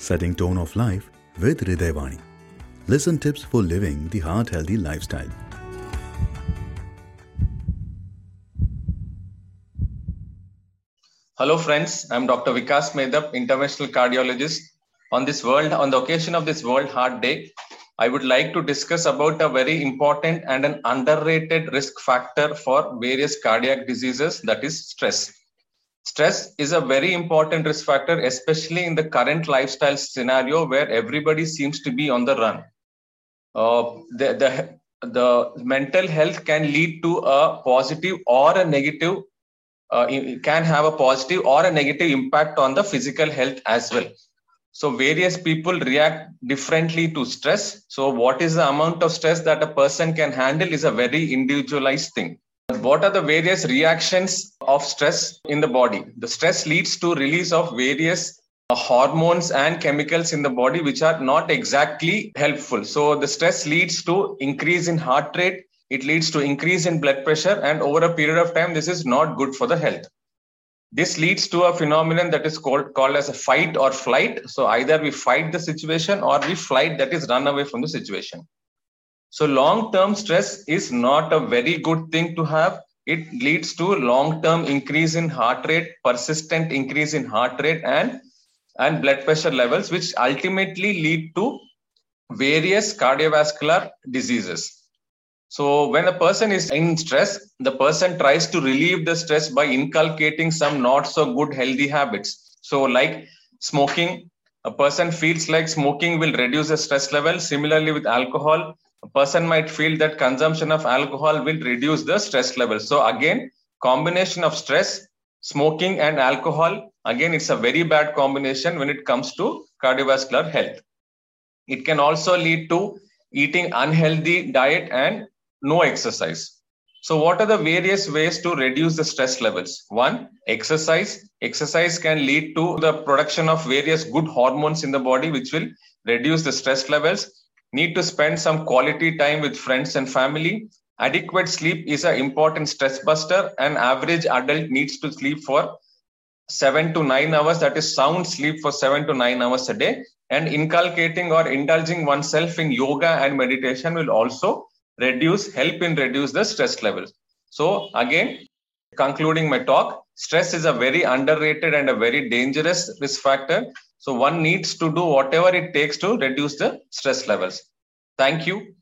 setting tone of life with Hridayvani. Listen tips for living the heart healthy lifestyle. Hello, friends. I'm Dr. Vikas Medep, interventional cardiologist. On this world, on the occasion of this World Heart Day, I would like to discuss about a very important and an underrated risk factor for various cardiac diseases, that is stress. Stress is a very important risk factor, especially in the current lifestyle scenario where everybody seems to be on the run. Uh, the, the, the mental health can lead to a positive or a negative, uh, can have a positive or a negative impact on the physical health as well. So various people react differently to stress. So what is the amount of stress that a person can handle is a very individualized thing. What are the various reactions of stress in the body? The stress leads to release of various uh, hormones and chemicals in the body which are not exactly helpful. So the stress leads to increase in heart rate, it leads to increase in blood pressure and over a period of time this is not good for the health. This leads to a phenomenon that is called, called as a fight or flight. So either we fight the situation or we flight that is run away from the situation. So long term stress is not a very good thing to have. It leads to long term increase in heart rate, persistent increase in heart rate and, and blood pressure levels, which ultimately lead to various cardiovascular diseases. So when a person is in stress, the person tries to relieve the stress by inculcating some not so good healthy habits. So like smoking, a person feels like smoking will reduce the stress level. Similarly with alcohol, a person might feel that consumption of alcohol will reduce the stress level. So again, combination of stress, smoking and alcohol, again, it's a very bad combination when it comes to cardiovascular health. It can also lead to eating unhealthy diet and no exercise. So, what are the various ways to reduce the stress levels? One, exercise. Exercise can lead to the production of various good hormones in the body, which will reduce the stress levels. Need to spend some quality time with friends and family. Adequate sleep is an important stress buster. An average adult needs to sleep for seven to nine hours, that is sound sleep for seven to nine hours a day. And inculcating or indulging oneself in yoga and meditation will also reduce help in reduce the stress levels so again concluding my talk stress is a very underrated and a very dangerous risk factor so one needs to do whatever it takes to reduce the stress levels. Thank you